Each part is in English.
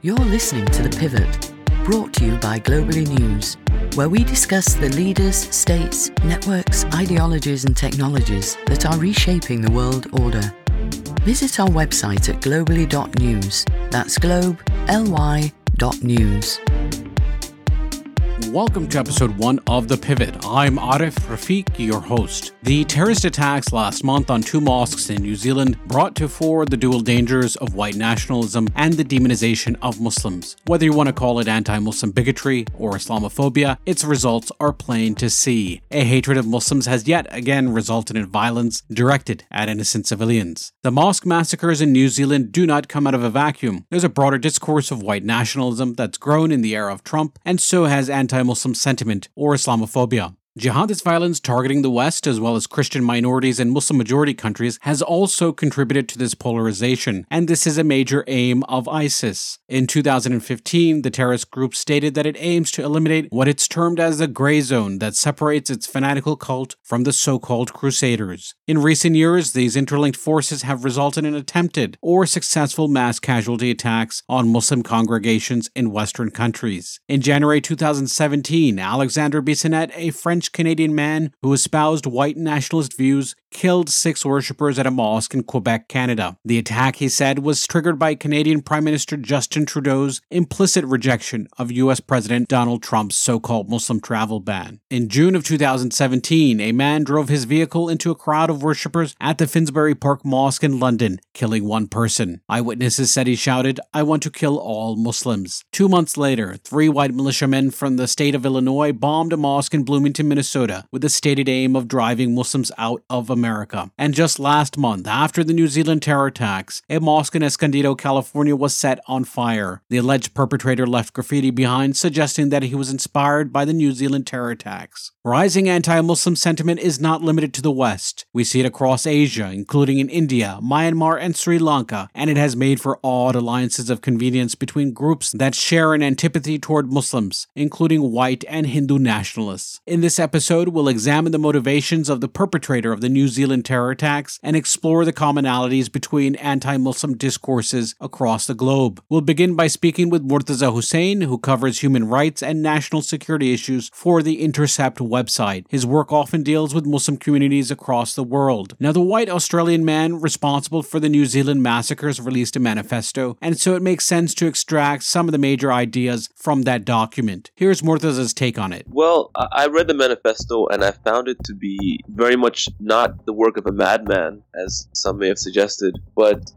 You're listening to The Pivot, brought to you by Globally News, where we discuss the leaders, states, networks, ideologies, and technologies that are reshaping the world order. Visit our website at globally.news. That's globe, L-Y, dot news. Welcome to episode one of The Pivot. I'm Arif Rafiq, your host. The terrorist attacks last month on two mosques in New Zealand brought to fore the dual dangers of white nationalism and the demonization of Muslims. Whether you want to call it anti Muslim bigotry or Islamophobia, its results are plain to see. A hatred of Muslims has yet again resulted in violence directed at innocent civilians. The mosque massacres in New Zealand do not come out of a vacuum. There's a broader discourse of white nationalism that's grown in the era of Trump, and so has anti Muslim sentiment or Islamophobia. Jihadist violence targeting the West, as well as Christian minorities and Muslim majority countries, has also contributed to this polarization, and this is a major aim of ISIS. In 2015, the terrorist group stated that it aims to eliminate what it's termed as the gray zone that separates its fanatical cult from the so called crusaders. In recent years, these interlinked forces have resulted in attempted or successful mass casualty attacks on Muslim congregations in Western countries. In January 2017, Alexander Bissonnette, a French Canadian man who espoused white nationalist views killed six worshippers at a mosque in Quebec, Canada. The attack, he said, was triggered by Canadian Prime Minister Justin Trudeau's implicit rejection of US President Donald Trump's so called Muslim travel ban. In June of 2017, a man drove his vehicle into a crowd of worshippers at the Finsbury Park Mosque in London, killing one person. Eyewitnesses said he shouted, I want to kill all Muslims. Two months later, three white militiamen from the state of Illinois bombed a mosque in Bloomington, Minnesota, with the stated aim of driving Muslims out of America. And just last month, after the New Zealand terror attacks, a mosque in Escondido, California was set on fire. The alleged perpetrator left graffiti behind, suggesting that he was inspired by the New Zealand terror attacks. Rising anti Muslim sentiment is not limited to the West. We see it across Asia, including in India, Myanmar, and Sri Lanka, and it has made for odd alliances of convenience between groups that share an antipathy toward Muslims, including white and Hindu nationalists. In this episode, we'll examine the motivations of the perpetrator of the New Zealand terror attacks and explore the commonalities between anti Muslim discourses across the globe. We'll begin by speaking with Murtaza Hussain, who covers human rights and national security issues for The Intercept website. His work often deals with Muslim communities across the world. Now, the white Australian man responsible for the New Zealand massacres released a manifesto, and so it makes sense to extract some of the major ideas from that document. Here's Murtaza's take on it. Well, I read the manifesto and I found it to be very much not the work of a madman, as some may have suggested, but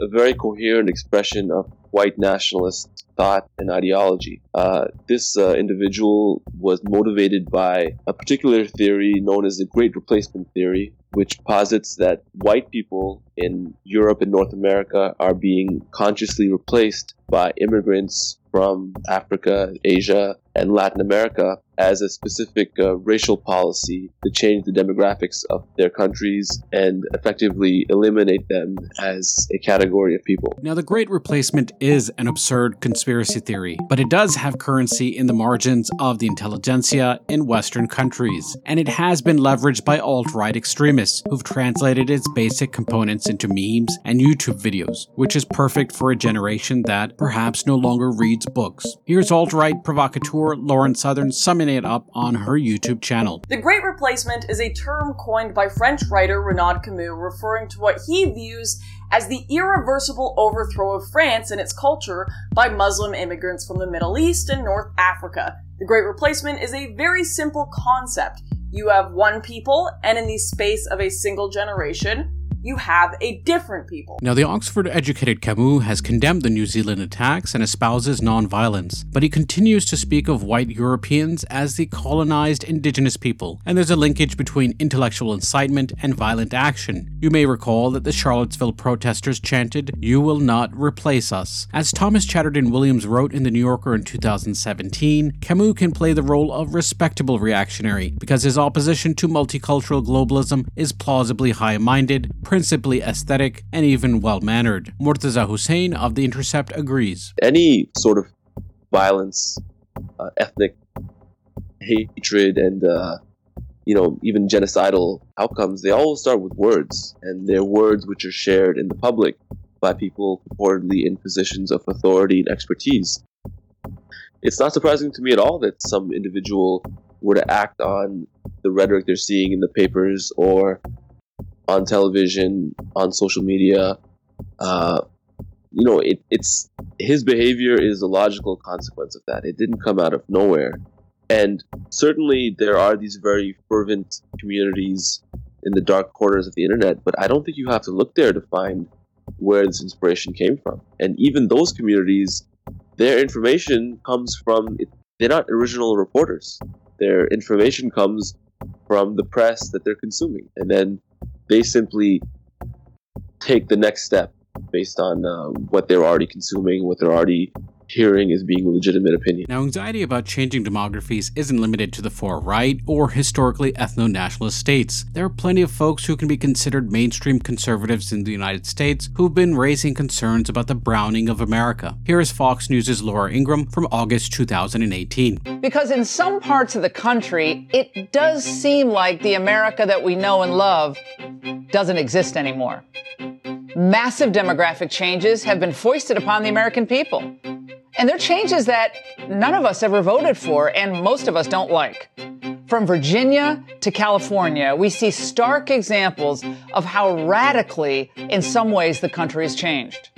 a very coherent expression of white nationalist thought and ideology. Uh, this uh, individual was motivated by a particular theory known as the Great Replacement Theory, which posits that white people in Europe and North America are being consciously replaced by immigrants from Africa, Asia, and Latin America as a specific uh, racial policy to change the demographics of their countries and effectively eliminate them as a category of people. Now, the Great Replacement is an absurd conspiracy theory, but it does have currency in the margins of the intelligentsia in Western countries, and it has been leveraged by alt right extremists who've translated its basic components into memes and YouTube videos, which is perfect for a generation that perhaps no longer reads books. Here's alt right provocateur Lauren Southern it up on her YouTube channel. The Great Replacement is a term coined by French writer Renaud Camus referring to what he views as the irreversible overthrow of France and its culture by Muslim immigrants from the Middle East and North Africa. The Great Replacement is a very simple concept. You have one people, and in the space of a single generation, you have a different people. Now, the Oxford educated Camus has condemned the New Zealand attacks and espouses nonviolence, but he continues to speak of white Europeans as the colonized indigenous people, and there's a linkage between intellectual incitement and violent action. You may recall that the Charlottesville protesters chanted, You will not replace us. As Thomas Chatterton Williams wrote in The New Yorker in 2017, Camus can play the role of respectable reactionary because his opposition to multicultural globalism is plausibly high minded, principally aesthetic, and even well mannered. Murtaza Hussain of The Intercept agrees. Any sort of violence, uh, ethnic hatred, and uh, you know even genocidal outcomes, they all start with words, and they're words which are shared in the public by people purportedly in positions of authority and expertise. It's not surprising to me at all that some individual were to act on the rhetoric they're seeing in the papers or on television, on social media. Uh, you know, it, it's his behavior is a logical consequence of that. It didn't come out of nowhere. And certainly there are these very fervent communities in the dark corners of the internet, but I don't think you have to look there to find where this inspiration came from. And even those communities, their information comes from, they're not original reporters. Their information comes from the press that they're consuming. And then they simply take the next step based on uh, what they're already consuming, what they're already hearing as being a legitimate opinion. Now, anxiety about changing demographies isn't limited to the far right or historically ethno nationalist states. There are plenty of folks who can be considered mainstream conservatives in the United States who've been raising concerns about the browning of America. Here is Fox News' Laura Ingraham from August 2018. Because in some parts of the country, it does seem like the America that we know and love doesn't exist anymore. Massive demographic changes have been foisted upon the American people. And they're mm-hmm. changes that none of us ever voted for and most of us don't like. From Virginia to California, we see stark examples of how radically, in some ways, the country has changed.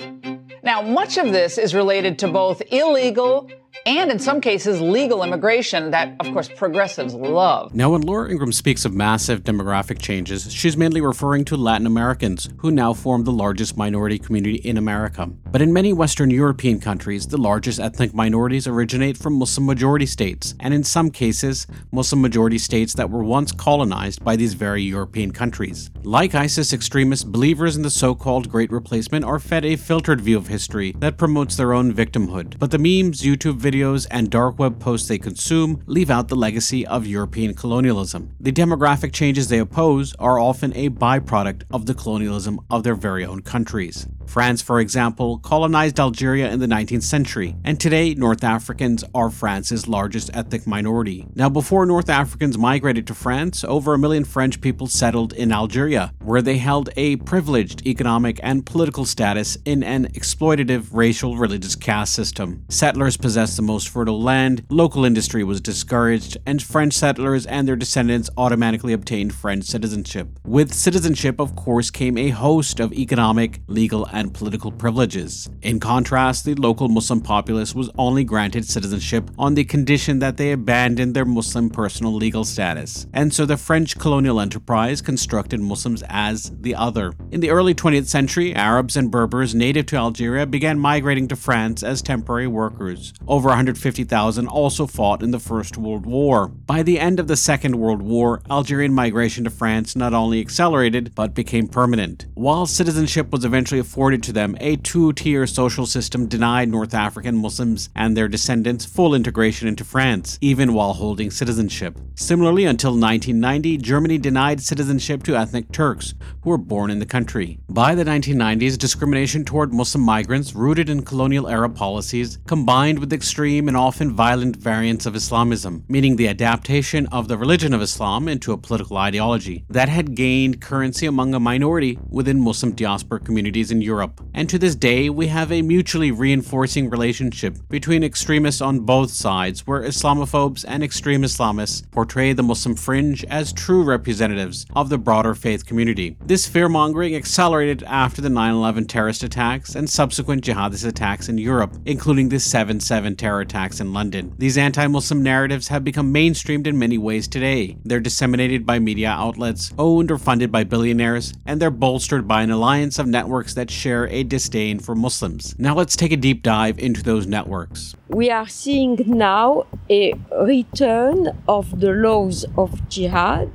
Now, much of this is related to both illegal and in some cases legal immigration that, of course, progressives love. Now, when Laura Ingraham speaks of massive demographic changes, she's mainly referring to Latin Americans, who now form the largest minority community in America. But in many Western European countries, the largest ethnic minorities originate from Muslim majority states, and in some cases, Muslim majority states that were once colonized by these very European countries. Like ISIS extremists, believers in the so called Great Replacement are fed a filtered view of history that promotes their own victimhood. But the memes, YouTube videos, and dark web posts they consume leave out the legacy of European colonialism. The demographic changes they oppose are often a byproduct of the colonialism of their very own countries. France, for example, colonized Algeria in the 19th century, and today North Africans are France's largest ethnic minority. Now, before North Africans migrated to France, over a million French people settled in Algeria, where they held a privileged economic and political status in an exploitative racial religious caste system. Settlers possessed the most fertile land, local industry was discouraged, and French settlers and their descendants automatically obtained French citizenship. With citizenship, of course, came a host of economic, legal, and political privileges. In contrast, the local Muslim populace was only granted citizenship on the condition that they abandoned their Muslim personal legal status. And so the French colonial enterprise constructed Muslims as the other. In the early 20th century, Arabs and Berbers native to Algeria began migrating to France as temporary workers. Over 150,000 also fought in the First World War. By the end of the Second World War, Algerian migration to France not only accelerated but became permanent. While citizenship was eventually afforded to them, a two tier social system denied North African Muslims and their descendants full integration into France, even while holding citizenship. Similarly, until 1990, Germany denied citizenship to ethnic Turks who were born in the country. By the 1990s, discrimination toward Muslim migrants, rooted in colonial era policies, combined with extreme and often violent variants of Islamism, meaning the adaptation of the religion of Islam into a political ideology that had gained currency among a minority within Muslim diaspora communities in Europe and to this day we have a mutually reinforcing relationship between extremists on both sides, where Islamophobes and extreme Islamists portray the Muslim fringe as true representatives of the broader faith community. This fear mongering accelerated after the 9 11 terrorist attacks and subsequent jihadist attacks in Europe, including the 7 7 terror attacks in London. These anti Muslim narratives have become mainstreamed in many ways today. They're disseminated by media outlets, owned or funded by billionaires, and they're bolstered by an alliance of networks that share a disdain for Muslims. Now let's take a deep dive into those networks. We are seeing now a return of the laws of jihad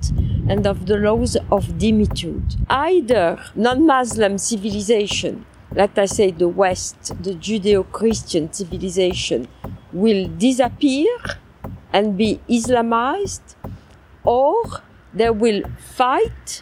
and of the laws of dhimmitude. Either non Muslim civilization, let us say the West, the Judeo Christian civilization, will disappear and be Islamized, or they will fight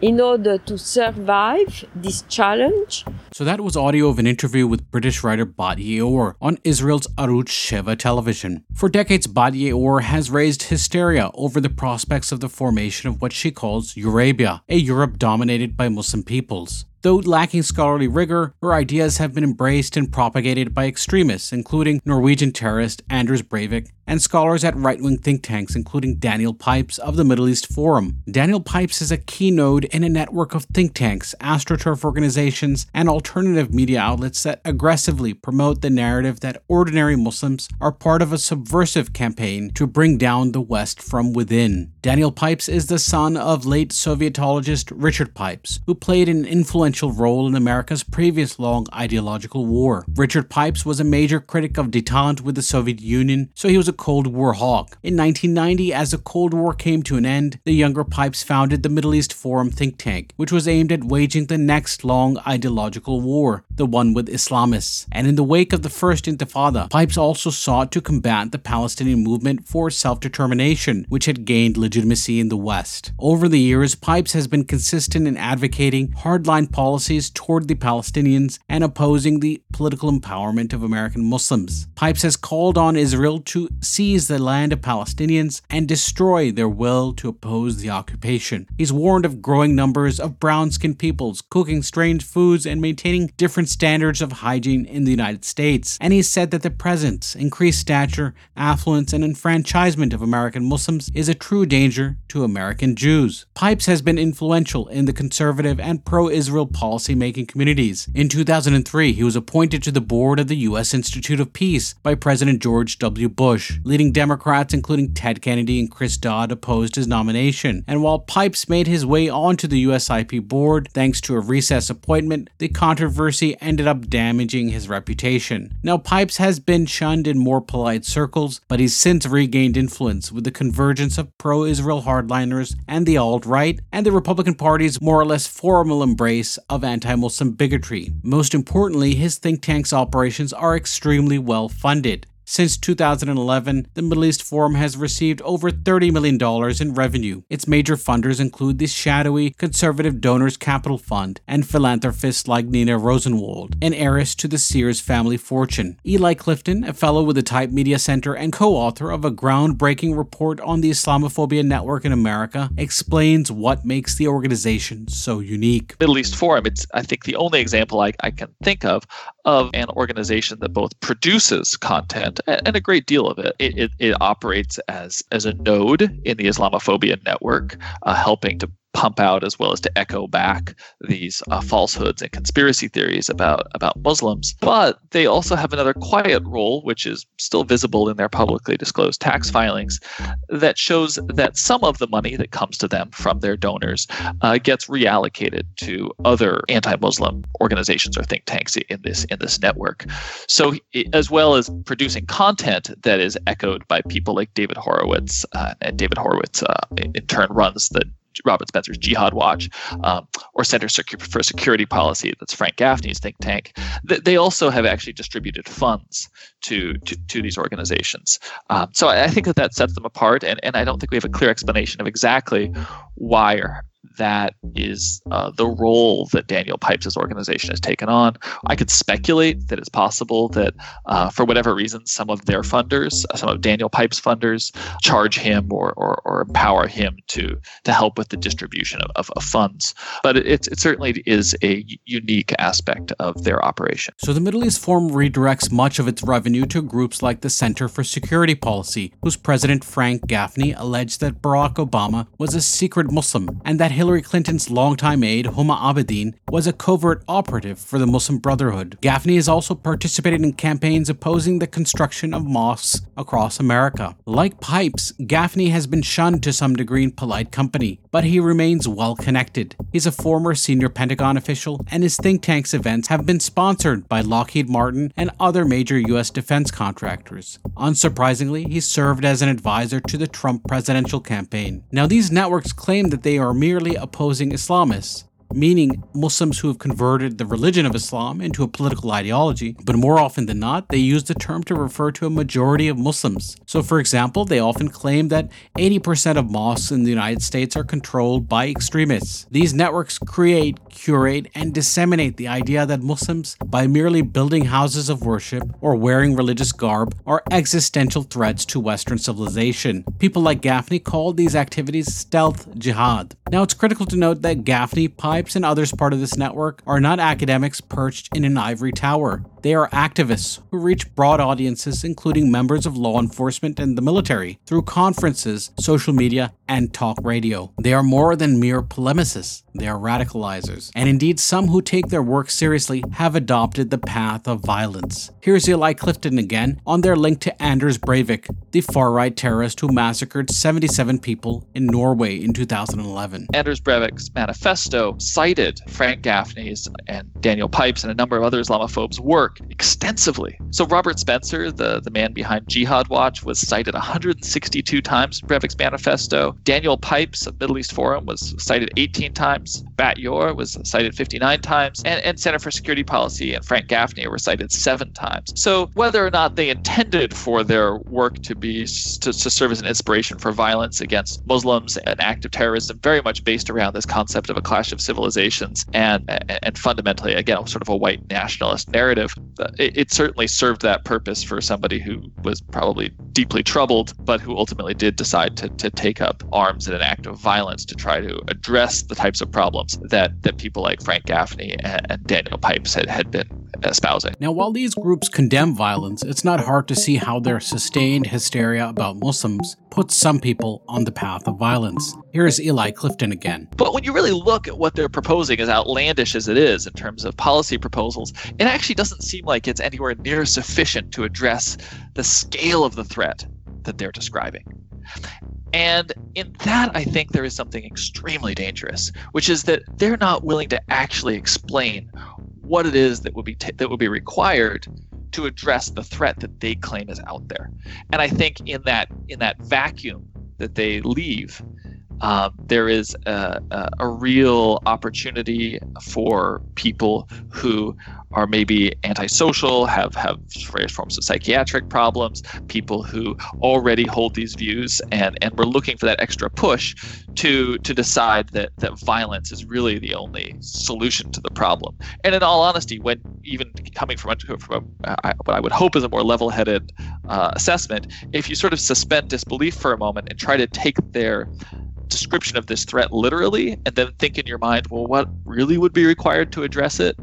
in order to survive this challenge. So that was audio of an interview with British writer Bat Ye'or on Israel's Arutz Sheva television. For decades, Bat Ye'or has raised hysteria over the prospects of the formation of what she calls Eurabia, a Europe dominated by Muslim peoples. Though lacking scholarly rigor, her ideas have been embraced and propagated by extremists, including Norwegian terrorist Anders Breivik and scholars at right wing think tanks, including Daniel Pipes of the Middle East Forum. Daniel Pipes is a key node in a network of think tanks, astroturf organizations, and alternative media outlets that aggressively promote the narrative that ordinary Muslims are part of a subversive campaign to bring down the West from within. Daniel Pipes is the son of late Sovietologist Richard Pipes, who played an influential role in America's previous long ideological war. Richard Pipes was a major critic of detente with the Soviet Union, so he was a Cold War hawk. In 1990, as the Cold War came to an end, the younger Pipes founded the Middle East Forum think tank, which was aimed at waging the next long ideological war, the one with Islamists. And in the wake of the First Intifada, Pipes also sought to combat the Palestinian movement for self determination, which had gained legitimacy in the West. Over the years, Pipes has been consistent in advocating hardline policies toward the Palestinians and opposing the political empowerment of American Muslims. Pipes has called on Israel to seize the land of Palestinians and destroy their will to oppose the occupation. He's warned of growing numbers of brown skinned peoples cooking strange foods and maintaining different standards of hygiene in the United States. And he said that the presence, increased stature, affluence, and enfranchisement of American Muslims is a true danger to American Jews. Pipes has been influential in the conservative and pro Israel policy making communities. In 2003, he was appointed to the board of the U.S. Institute of Peace by President George W. Bush. Leading Democrats, including Ted Kennedy and Chris Dodd, opposed his nomination. And while Pipes made his way onto the USIP board thanks to a recess appointment, the controversy ended up damaging his reputation. Now, Pipes has been shunned in more polite circles, but he's since regained influence with the convergence of pro Israel hardliners and the alt right, and the Republican Party's more or less formal embrace of anti Muslim bigotry. Most importantly, his think tank's operations are extremely well funded. Since 2011, the Middle East Forum has received over $30 million in revenue. Its major funders include the shadowy Conservative Donors Capital Fund and philanthropists like Nina Rosenwald, an heiress to the Sears family fortune. Eli Clifton, a fellow with the Type Media Center and co author of a groundbreaking report on the Islamophobia network in America, explains what makes the organization so unique. Middle East Forum, it's, I think, the only example I, I can think of of an organization that both produces content and a great deal of it. It, it, it operates as as a node in the Islamophobia network, uh, helping to pump out as well as to echo back these uh, falsehoods and conspiracy theories about about Muslims. But they also have another quiet role, which is still visible in their publicly disclosed tax filings, that shows that some of the money that comes to them from their donors uh, gets reallocated to other anti-Muslim organizations or think tanks in this in this network. So as well as producing content that is echoed by people like David Horowitz, uh, and David Horowitz uh, in turn runs the Robert Spencer's Jihad Watch um, or Center for Security Policy, that's Frank Gaffney's think tank, they also have actually distributed funds to to, to these organizations. Um, so I, think that that sets them apart, and, and I don't think we have a clear explanation of exactly why or that is uh, the role that Daniel Pipes' organization has taken on. I could speculate that it's possible that, uh, for whatever reason, some of their funders, some of Daniel Pipes' funders, charge him or, or, or empower him to to help with the distribution of, of, of funds. But it, it certainly is a unique aspect of their operation. So the Middle East Forum redirects much of its revenue to groups like the Center for Security Policy, whose president Frank Gaffney alleged that Barack Obama was a secret Muslim and that Hillary Clinton's longtime aide, Huma Abedin, was a covert operative for the Muslim Brotherhood. Gaffney has also participated in campaigns opposing the construction of mosques across America. Like Pipes, Gaffney has been shunned to some degree in polite company, but he remains well connected. He's a former senior Pentagon official, and his think tank's events have been sponsored by Lockheed Martin and other major U.S. defense contractors. Unsurprisingly, he served as an advisor to the Trump presidential campaign. Now, these networks claim that they are merely opposing Islamists meaning Muslims who have converted the religion of Islam into a political ideology, but more often than not, they use the term to refer to a majority of Muslims. So, for example, they often claim that 80% of mosques in the United States are controlled by extremists. These networks create curate, and disseminate the idea that Muslims, by merely building houses of worship or wearing religious garb, are existential threats to Western civilization. People like Gaffney called these activities stealth jihad. Now, it's critical to note that Gaffney, And others part of this network are not academics perched in an ivory tower. They are activists who reach broad audiences, including members of law enforcement and the military, through conferences, social media, and talk radio. They are more than mere polemicists, they are radicalizers. And indeed, some who take their work seriously have adopted the path of violence. Here's Eli Clifton again on their link to Anders Breivik, the far right terrorist who massacred 77 people in Norway in 2011. Anders Breivik's manifesto cited Frank Gaffney's and Daniel Pipes and a number of other Islamophobes' work extensively. So Robert Spencer, the, the man behind Jihad Watch, was cited 162 times in Breivik's manifesto. Daniel Pipes of Middle East Forum was cited 18 times. Bat Ye'or was cited 59 times. And, and Center for Security Policy and Frank Gaffney were cited seven times. So whether or not they intended for their work to be to, to serve as an inspiration for violence against Muslims and active terrorism, very much based around this concept of a clash of civilizations and and fundamentally again sort of a white nationalist narrative. Uh, it, it certainly served that purpose for somebody who was probably deeply troubled, but who ultimately did decide to, to take up arms in an act of violence to try to address the types of problems that, that people like Frank Gaffney and, and Daniel Pipes had, had been espousing. Now, while these groups condemn violence, it's not hard to see how their sustained hysteria about Muslims puts some people on the path of violence. Here's Eli Clifton again. But when you really look at what they're proposing, as outlandish as it is in terms of policy proposals, it actually doesn't seem like it's anywhere near sufficient to address the scale of the threat that they're describing. And in that, I think there is something extremely dangerous, which is that they're not willing to actually explain what it is that would be t- that would be required to address the threat that they claim is out there. And I think in that in that vacuum that they leave, um, there is a, a, a, real opportunity for people who are maybe antisocial, have have various forms of psychiatric problems, people who already hold these views, and and we're looking for that extra push to to decide that that violence is really the only solution to the problem. And in all honesty, when even coming from a, from a, what I would hope is a more level-headed uh, assessment, if you sort of suspend disbelief for a moment and try to take their description of this threat literally and then think in your mind, well, what really would be required to address it?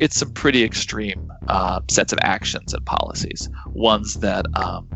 It's some pretty extreme uh, sets of actions and policies, ones that um,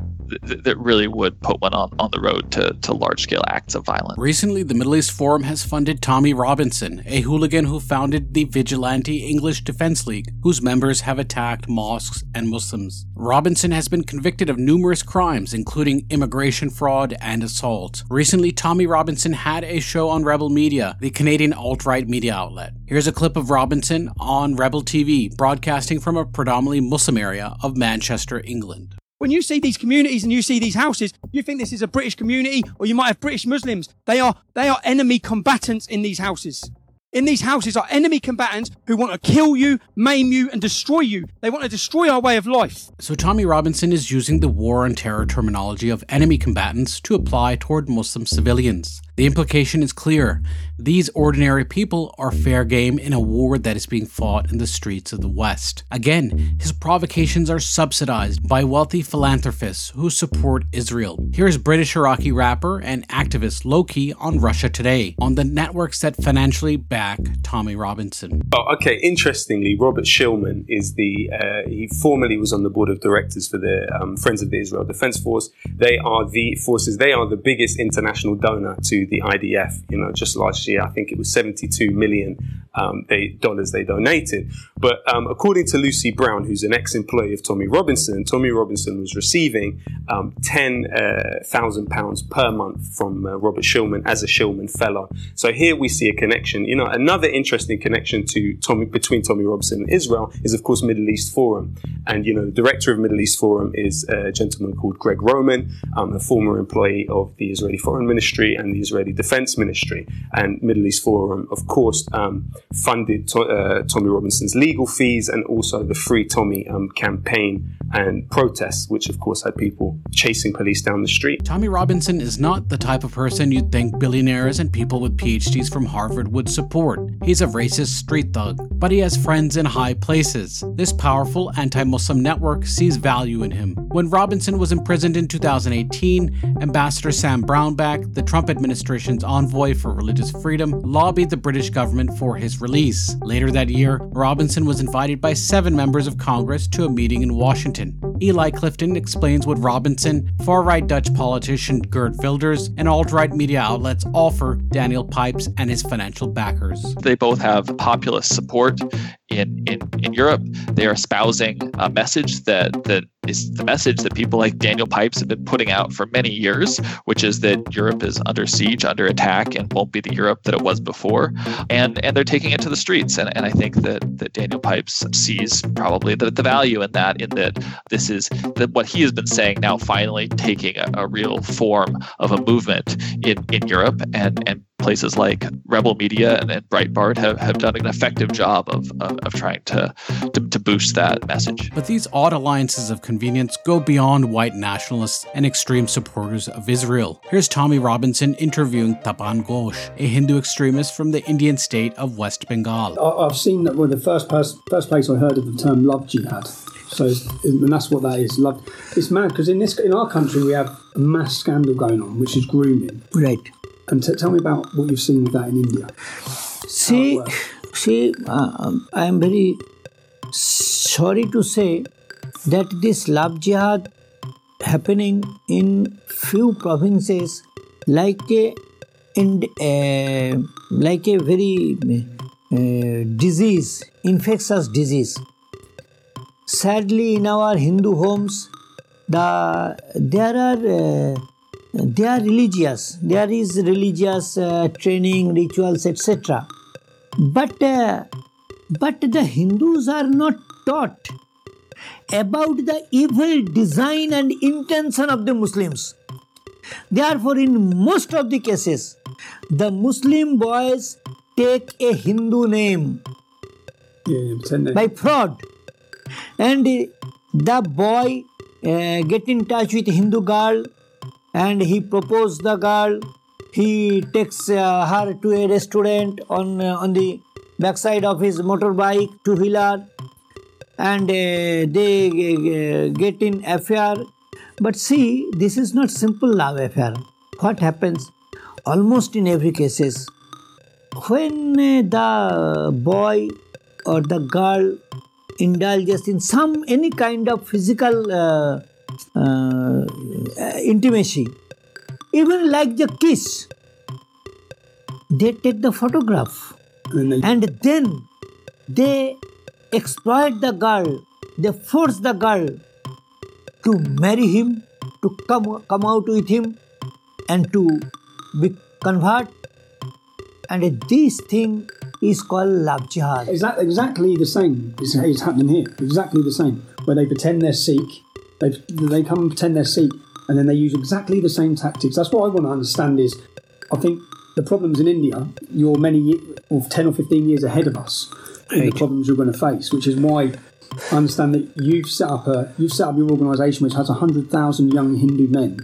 th- that really would put one on, on the road to, to large scale acts of violence. Recently, the Middle East Forum has funded Tommy Robinson, a hooligan who founded the Vigilante English Defense League, whose members have attacked mosques and Muslims. Robinson has been convicted of numerous crimes, including immigration fraud and assault. Recently, Tommy Robinson had a show on Rebel Media, the Canadian alt right media outlet. Here's a clip of Robinson on Rebel TV, broadcasting from a predominantly Muslim area of Manchester, England. When you see these communities and you see these houses, you think this is a British community or you might have British Muslims. They are, they are enemy combatants in these houses. In these houses are enemy combatants who want to kill you, maim you, and destroy you. They want to destroy our way of life. So, Tommy Robinson is using the war on terror terminology of enemy combatants to apply toward Muslim civilians. The implication is clear. These ordinary people are fair game in a war that is being fought in the streets of the West. Again, his provocations are subsidized by wealthy philanthropists who support Israel. Here's British Iraqi rapper and activist Lowkey on Russia Today, on the networks that financially back Tommy Robinson. Oh, okay. Interestingly, Robert Shillman is the, uh, he formerly was on the board of directors for the um, Friends of the Israel Defense Force. They are the forces, they are the biggest international donor to the IDF. You know, just last year, I think it was 72 million um, they, dollars they donated. But um, according to Lucy Brown, who's an ex-employee of Tommy Robinson, Tommy Robinson was receiving um, 10,000 uh, pounds per month from uh, Robert Shillman as a Shillman Fellow. So here we see a connection. You know, another interesting connection to Tommy between Tommy Robinson and Israel is, of course, Middle East Forum. And you know, the director of Middle East Forum is a gentleman called Greg Roman, um, a former employee of the Israeli Foreign Ministry and the Israeli Israeli Defense Ministry. And Middle East Forum, of course, um, funded to, uh, Tommy Robinson's legal fees and also the Free Tommy um, campaign and protests, which of course had people chasing police down the street. Tommy Robinson is not the type of person you'd think billionaires and people with PhDs from Harvard would support. He's a racist street thug, but he has friends in high places. This powerful anti Muslim network sees value in him. When Robinson was imprisoned in 2018, Ambassador Sam Brownback, the Trump administration's envoy for religious freedom, lobbied the British government for his release. Later that year, Robinson was invited by seven members of Congress to a meeting in Washington. Eli Clifton explains what Robinson, far right Dutch politician Geert Wilders, and alt right media outlets offer Daniel Pipes and his financial backers. They both have populist support in, in, in Europe. They are espousing a message that, that is the message that people like Daniel Pipes have been putting out for many years, which is that Europe is under siege, under attack, and won't be the Europe that it was before. And and they're taking it to the streets. And, and I think that, that Daniel Pipes sees probably the, the value in that, in that this is that what he has been saying now finally taking a, a real form of a movement in, in Europe and, and places like Rebel Media and, and Breitbart have, have done an effective job of, of, of trying to, to, to boost that message. But these odd alliances of convenience go beyond white nationalists and extreme supporters of Israel. Here's Tommy Robinson interviewing Tapan Ghosh, a Hindu extremist from the Indian state of West Bengal. I've seen that well, the first, pers- first place I heard of the term love jihad. So, and that's what that is. Love. It's mad because in this, in our country, we have a mass scandal going on, which is grooming. Right. And t- tell me about what you've seen with that in India. See, see, uh, I am very sorry to say that this love jihad happening in few provinces like a in, uh, like a very uh, disease, infectious disease. Sadly, in our Hindu homes, the there are uh, they are religious. There is religious uh, training, rituals, etc. But uh, but the Hindus are not taught about the evil design and intention of the Muslims. Therefore, in most of the cases, the Muslim boys take a Hindu name by fraud, and the boy uh, get in touch with Hindu girl, and he propose the girl. He takes uh, her to a restaurant on uh, on the backside of his motorbike, two wheeler, and uh, they uh, get in affair. But see, this is not simple love affair. What happens? Almost in every cases, when uh, the boy or the girl indulges in some any kind of physical uh, uh, intimacy, even like the kiss, they take the photograph. And then they exploit the girl, they force the girl to marry him, to come, come out with him, and to be convert. And this thing is called love jihad. Exactly, exactly the same is, is happening here. Exactly the same, where they pretend they're Sikh, they they come and pretend they're Sikh, and then they use exactly the same tactics. That's what I want to understand. Is I think the problems in India, you're many, or ten or fifteen years ahead of us in the problems you're going to face, which is why I understand that you've set up a you've set up your organisation, which has hundred thousand young Hindu men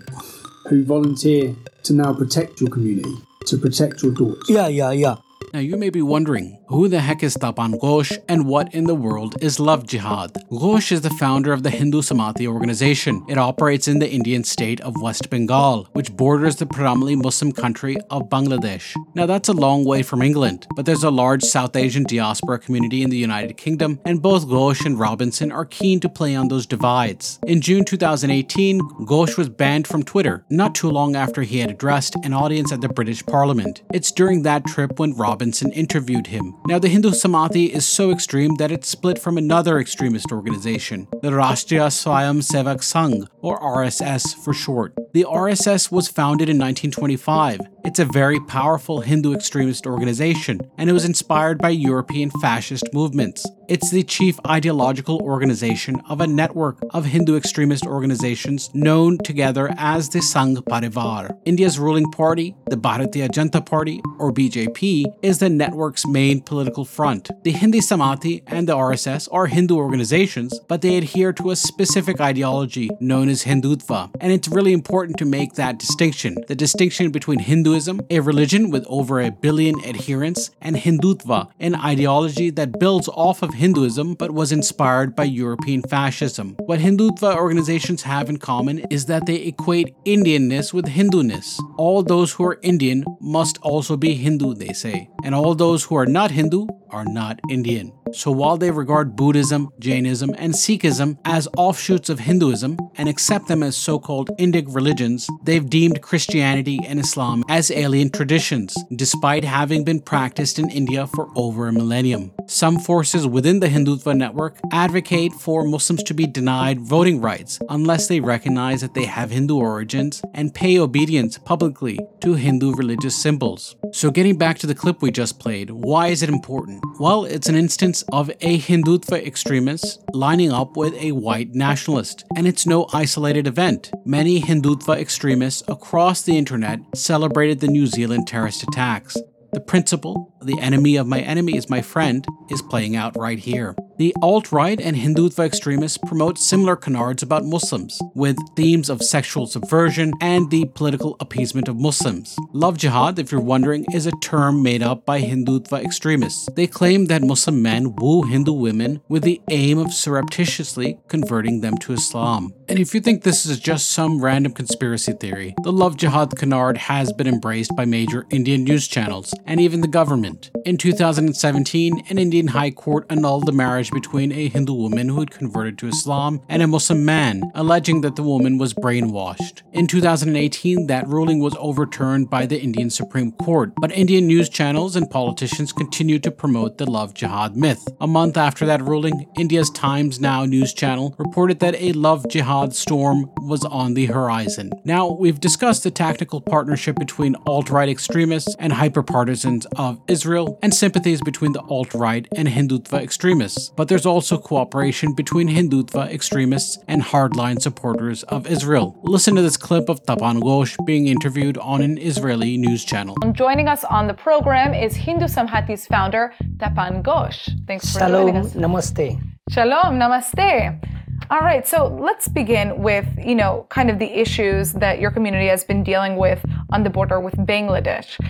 who volunteer to now protect your community, to protect your daughters. Yeah, yeah, yeah. Now, you may be wondering, who the heck is Tapan Ghosh and what in the world is Love Jihad? Ghosh is the founder of the Hindu Samhati organization. It operates in the Indian state of West Bengal, which borders the predominantly Muslim country of Bangladesh. Now, that's a long way from England, but there's a large South Asian diaspora community in the United Kingdom, and both Ghosh and Robinson are keen to play on those divides. In June 2018, Ghosh was banned from Twitter, not too long after he had addressed an audience at the British Parliament. It's during that trip when Robinson Robinson interviewed him. Now, the Hindu Samhati is so extreme that it's split from another extremist organization, the Rashtriya Swayam Sevak Sangh, or RSS for short. The RSS was founded in 1925. It's a very powerful Hindu extremist organization, and it was inspired by European fascist movements. It's the chief ideological organization of a network of Hindu extremist organizations known together as the Sangh Parivar. India's ruling party, the Bharatiya Janata Party, or BJP, is the network's main political front. The Hindi Samajwadi and the RSS are Hindu organizations, but they adhere to a specific ideology known as Hindutva, and it's really important to make that distinction the distinction between Hinduism, a religion with over a billion adherents, and Hindutva, an ideology that builds off of Hinduism but was inspired by European fascism. What Hindutva organizations have in common is that they equate Indianness with Hinduness. All those who are Indian must also be Hindu, they say, and all those who are not Hindu are not Indian. So while they regard Buddhism, Jainism, and Sikhism as offshoots of Hinduism and accept them as so called Indic religions, they've deemed Christianity and Islam as alien traditions, despite having been practiced in India for over a millennium. Some forces within the Hindutva network advocate for Muslims to be denied voting rights unless they recognize that they have Hindu origins and pay obedience publicly to Hindu religious symbols. So, getting back to the clip we just played, why is it important? Well, it's an instance of a Hindutva extremist lining up with a white nationalist, and it's no isolated event. Many Hindutva extremists across the internet celebrated the New Zealand terrorist attacks. The principle, the enemy of my enemy is my friend, is playing out right here. The alt right and Hindutva extremists promote similar canards about Muslims, with themes of sexual subversion and the political appeasement of Muslims. Love jihad, if you're wondering, is a term made up by Hindutva extremists. They claim that Muslim men woo Hindu women with the aim of surreptitiously converting them to Islam. And if you think this is just some random conspiracy theory, the love jihad canard has been embraced by major Indian news channels and even the government. In 2017, an Indian high court annulled the marriage between a Hindu woman who had converted to Islam and a Muslim man, alleging that the woman was brainwashed. In 2018, that ruling was overturned by the Indian Supreme Court, but Indian news channels and politicians continued to promote the love jihad myth. A month after that ruling, India's Times Now news channel reported that a love jihad storm was on the horizon. Now, we've discussed the tactical partnership between alt right extremists and hyper partisans of Israel and sympathies between the alt right and Hindutva extremists but there's also cooperation between Hindutva extremists and hardline supporters of Israel. Listen to this clip of Tapan Ghosh being interviewed on an Israeli news channel. Um, joining us on the program is Hindu Samjwadi's founder, Tapan Ghosh. Thanks for Shalom, joining us. Shalom, Namaste. Shalom, namaste. All right, so let's begin with, you know, kind of the issues that your community has been dealing with on the border with Bangladesh.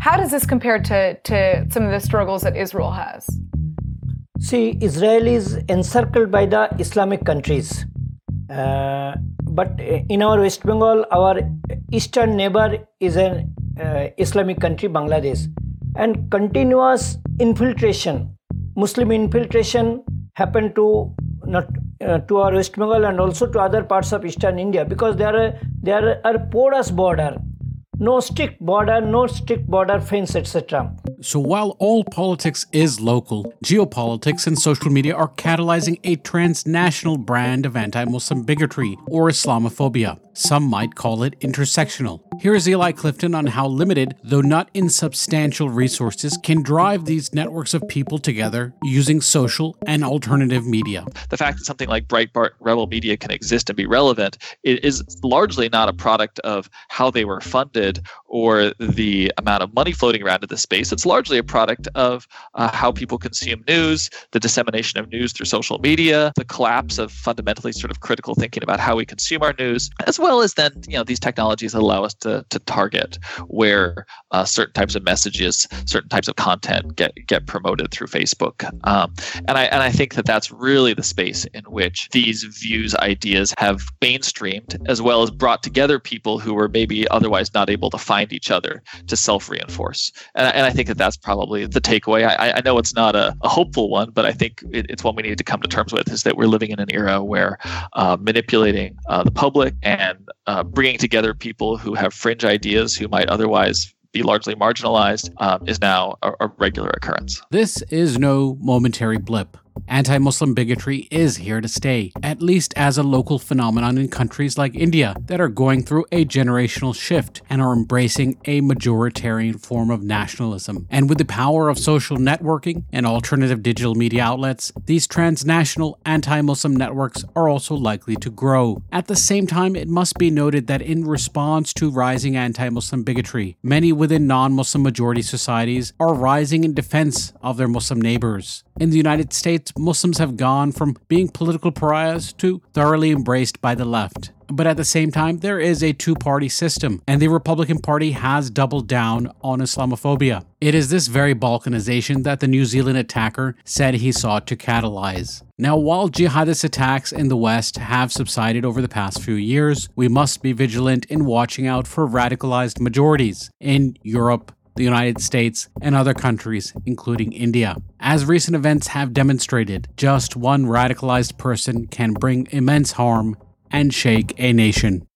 How does this compare to, to some of the struggles that Israel has? See, Israel is encircled by the Islamic countries. Uh, but in our West Bengal, our eastern neighbor is an uh, Islamic country, Bangladesh. And continuous infiltration, Muslim infiltration happened to not uh, to our West Bengal and also to other parts of eastern India because there are there are porous border no strict border, no strict border fence, etc. So while all politics is local, geopolitics and social media are catalyzing a transnational brand of anti Muslim bigotry or Islamophobia. Some might call it intersectional. Here is Eli Clifton on how limited, though not insubstantial, resources can drive these networks of people together using social and alternative media. The fact that something like Breitbart Rebel Media can exist and be relevant is largely not a product of how they were funded or the amount of money floating around in the space. It's largely a product of uh, how people consume news, the dissemination of news through social media, the collapse of fundamentally sort of critical thinking about how we consume our news, as well as then you know these technologies allow us to to target where uh, certain types of messages, certain types of content get get promoted through Facebook. Um, and I and I think that that's really the space in which these views, ideas have mainstreamed, as well as brought together people who were maybe otherwise not able to find each other to self reinforce. And, and I think that that's probably the takeaway. I, I know it's not a, a hopeful one, but I think it, it's one we need to come to terms with is that we're living in an era where uh, manipulating uh, the public and uh, bringing together people who have fringe ideas who might otherwise be largely marginalized um, is now a, a regular occurrence. This is no momentary blip. Anti Muslim bigotry is here to stay, at least as a local phenomenon in countries like India that are going through a generational shift and are embracing a majoritarian form of nationalism. And with the power of social networking and alternative digital media outlets, these transnational anti Muslim networks are also likely to grow. At the same time, it must be noted that in response to rising anti Muslim bigotry, many within non Muslim majority societies are rising in defense of their Muslim neighbors. In the United States, Muslims have gone from being political pariahs to thoroughly embraced by the left. But at the same time, there is a two party system, and the Republican Party has doubled down on Islamophobia. It is this very balkanization that the New Zealand attacker said he sought to catalyze. Now, while jihadist attacks in the West have subsided over the past few years, we must be vigilant in watching out for radicalized majorities in Europe, the United States, and other countries, including India. As recent events have demonstrated, just one radicalized person can bring immense harm and shake a nation.